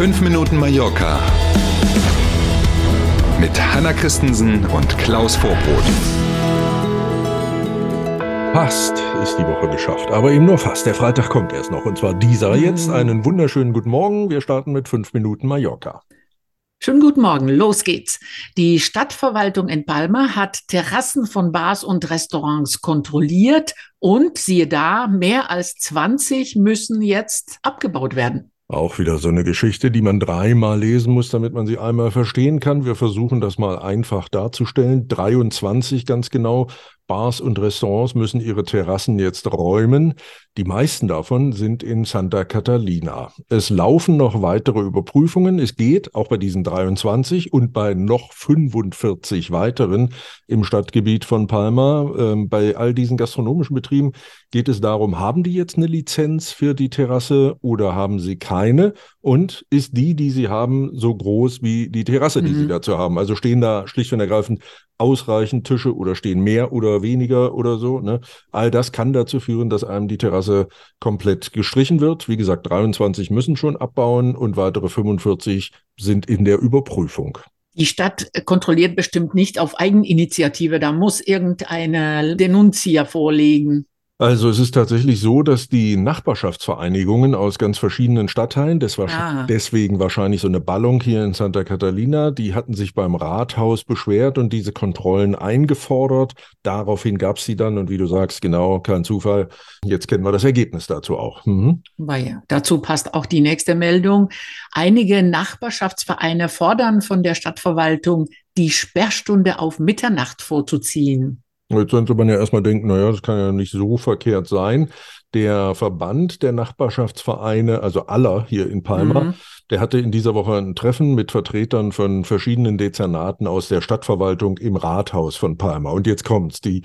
5 Minuten Mallorca mit Hanna Christensen und Klaus Vorbrot. Fast ist die Woche geschafft, aber eben nur fast. Der Freitag kommt erst noch und zwar dieser jetzt. Einen wunderschönen guten Morgen. Wir starten mit 5 Minuten Mallorca. Schönen guten Morgen, los geht's. Die Stadtverwaltung in Palma hat Terrassen von Bars und Restaurants kontrolliert und siehe da, mehr als 20 müssen jetzt abgebaut werden. Auch wieder so eine Geschichte, die man dreimal lesen muss, damit man sie einmal verstehen kann. Wir versuchen das mal einfach darzustellen. 23 ganz genau Bars und Restaurants müssen ihre Terrassen jetzt räumen. Die meisten davon sind in Santa Catalina. Es laufen noch weitere Überprüfungen. Es geht auch bei diesen 23 und bei noch 45 weiteren im Stadtgebiet von Palma. Ähm, bei all diesen gastronomischen Betrieben geht es darum, haben die jetzt eine Lizenz für die Terrasse oder haben sie keine? Und ist die, die sie haben, so groß wie die Terrasse, die mhm. sie dazu haben? Also stehen da schlicht und ergreifend ausreichend Tische oder stehen mehr oder weniger oder so. Ne? All das kann dazu führen, dass einem die Terrasse komplett gestrichen wird. Wie gesagt, 23 müssen schon abbauen und weitere 45 sind in der Überprüfung. Die Stadt kontrolliert bestimmt nicht auf Eigeninitiative. Da muss irgendeine Denunzia vorlegen. Also es ist tatsächlich so, dass die Nachbarschaftsvereinigungen aus ganz verschiedenen Stadtteilen, das war ah. deswegen wahrscheinlich so eine Ballung hier in Santa Catalina, die hatten sich beim Rathaus beschwert und diese Kontrollen eingefordert. Daraufhin gab es sie dann und wie du sagst, genau, kein Zufall. Jetzt kennen wir das Ergebnis dazu auch. Mhm. Ja, dazu passt auch die nächste Meldung. Einige Nachbarschaftsvereine fordern von der Stadtverwaltung, die Sperrstunde auf Mitternacht vorzuziehen. Jetzt könnte man ja erstmal denken, naja, das kann ja nicht so verkehrt sein. Der Verband der Nachbarschaftsvereine, also aller hier in Palma, mhm. der hatte in dieser Woche ein Treffen mit Vertretern von verschiedenen Dezernaten aus der Stadtverwaltung im Rathaus von Palma. Und jetzt kommt's. Die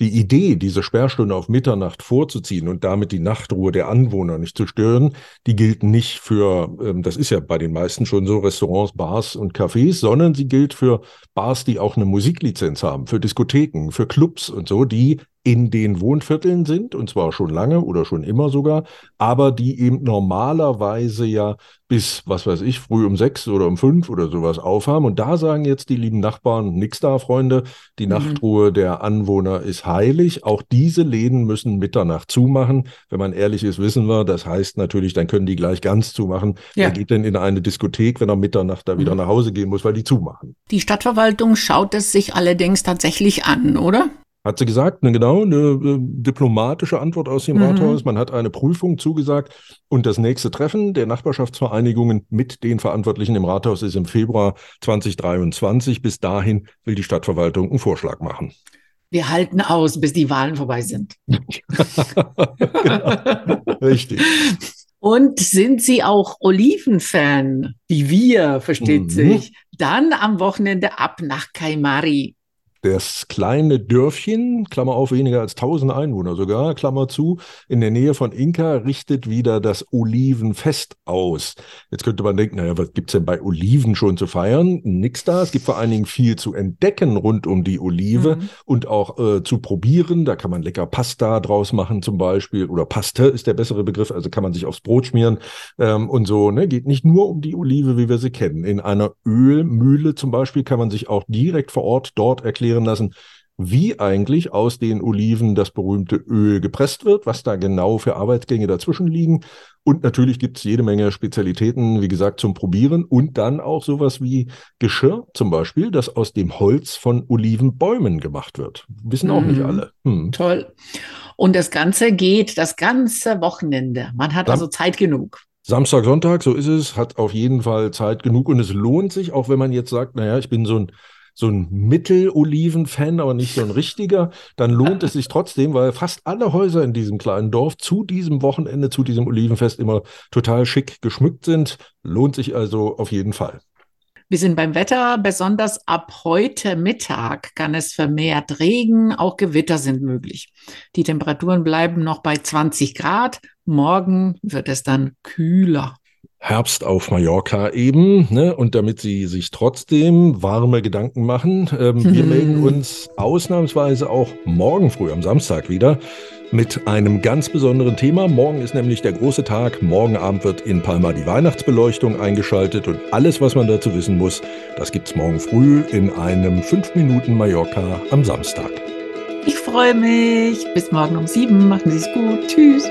die Idee, diese Sperrstunde auf Mitternacht vorzuziehen und damit die Nachtruhe der Anwohner nicht zu stören, die gilt nicht für, ähm, das ist ja bei den meisten schon so, Restaurants, Bars und Cafés, sondern sie gilt für Bars, die auch eine Musiklizenz haben, für Diskotheken, für Clubs und so, die in den Wohnvierteln sind, und zwar schon lange oder schon immer sogar, aber die eben normalerweise ja bis, was weiß ich, früh um sechs oder um fünf oder sowas aufhaben. Und da sagen jetzt die lieben Nachbarn, nix da, Freunde, die mhm. Nachtruhe der Anwohner ist heilig. Auch diese Läden müssen Mitternacht zumachen. Wenn man ehrlich ist, wissen wir, das heißt natürlich, dann können die gleich ganz zumachen. Ja. Wer geht denn in eine Diskothek, wenn er Mitternacht da wieder mhm. nach Hause gehen muss, weil die zumachen? Die Stadtverwaltung schaut es sich allerdings tatsächlich an, oder? Hat sie gesagt, ne, genau, eine, eine diplomatische Antwort aus dem mhm. Rathaus. Man hat eine Prüfung zugesagt und das nächste Treffen der Nachbarschaftsvereinigungen mit den Verantwortlichen im Rathaus ist im Februar 2023. Bis dahin will die Stadtverwaltung einen Vorschlag machen. Wir halten aus, bis die Wahlen vorbei sind. genau. Richtig. Und sind Sie auch Olivenfan, wie wir, versteht mhm. sich, dann am Wochenende ab nach Kaimari. Das kleine Dörfchen, Klammer auf, weniger als 1000 Einwohner sogar, Klammer zu, in der Nähe von Inka richtet wieder das Olivenfest aus. Jetzt könnte man denken, naja, was gibt's denn bei Oliven schon zu feiern? Nix da. Es gibt vor allen Dingen viel zu entdecken rund um die Olive mhm. und auch äh, zu probieren. Da kann man lecker Pasta draus machen zum Beispiel oder Paste ist der bessere Begriff, also kann man sich aufs Brot schmieren ähm, und so. Ne? Geht nicht nur um die Olive, wie wir sie kennen. In einer Ölmühle zum Beispiel kann man sich auch direkt vor Ort dort erklären, erklären lassen, wie eigentlich aus den Oliven das berühmte Öl gepresst wird, was da genau für Arbeitsgänge dazwischen liegen. Und natürlich gibt es jede Menge Spezialitäten, wie gesagt, zum Probieren und dann auch sowas wie Geschirr zum Beispiel, das aus dem Holz von Olivenbäumen gemacht wird. Wissen auch mhm. nicht alle. Hm. Toll. Und das Ganze geht das ganze Wochenende. Man hat also Zeit genug. Samstag, Sonntag, so ist es, hat auf jeden Fall Zeit genug und es lohnt sich, auch wenn man jetzt sagt, naja, ich bin so ein so ein Mittel-Oliven-Fan, aber nicht so ein richtiger, dann lohnt es sich trotzdem, weil fast alle Häuser in diesem kleinen Dorf zu diesem Wochenende, zu diesem Olivenfest immer total schick geschmückt sind. Lohnt sich also auf jeden Fall. Wir sind beim Wetter, besonders ab heute Mittag kann es vermehrt Regen, auch Gewitter sind möglich. Die Temperaturen bleiben noch bei 20 Grad. Morgen wird es dann kühler. Herbst auf Mallorca eben. Ne? Und damit Sie sich trotzdem warme Gedanken machen, ähm, wir melden uns ausnahmsweise auch morgen früh am Samstag wieder. mit einem ganz besonderen Thema. Morgen ist nämlich der große Tag. Morgen Abend wird in Palma die Weihnachtsbeleuchtung eingeschaltet und alles, was man dazu wissen muss, das gibt's morgen früh in einem 5 Minuten Mallorca am Samstag. Ich freue mich. Bis morgen um sieben. Machen Sie es gut. Tschüss.